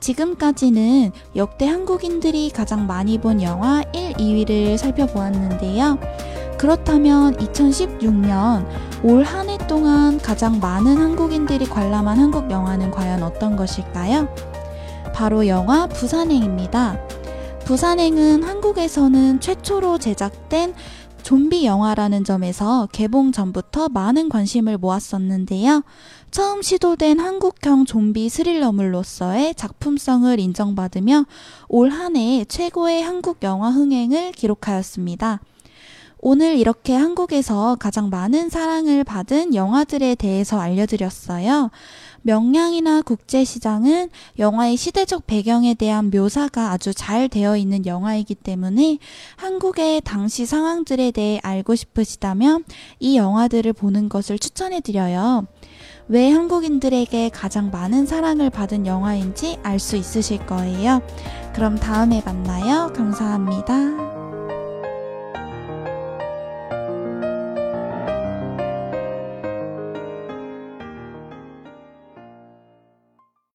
지금까지는 역대 한국인들이 가장 많이 본 영화 1, 2위를 살펴보았는데요. 그렇다면 2016년 올 한 해 동안 가장 많은 한국인들이 관람한 한국 영화는 과연 어떤 것일까요? 바로 영화 부산행입니다. 부산행은 한국에서는 최초로 제작된 좀비 영화라는 점에서 개봉 전부터 많은 관심을 모았었는데요. 처음 시도된 한국형 좀비 스릴러물로서의 작품성을 인정받으며 올 한 해 최고의 한국 영화 흥행을 기록하였습니다. 오늘 이렇게 한국에서 가장 많은 사랑을 받은 영화들에 대해서 알려드렸어요. 명량이나 국제시장은 영화의 시대적 배경에 대한 묘사가 아주 잘 되어 있는 영화이기 때문에 한국의 당시 상황들에 대해 알고 싶으시다면 이 영화들을 보는 것을 추천해 드려요. 왜 한국인들에게 가장 많은 사랑을 받은 영화인지 알 수 있으실 거예요. 그럼 다음에 만나요. 감사합니다.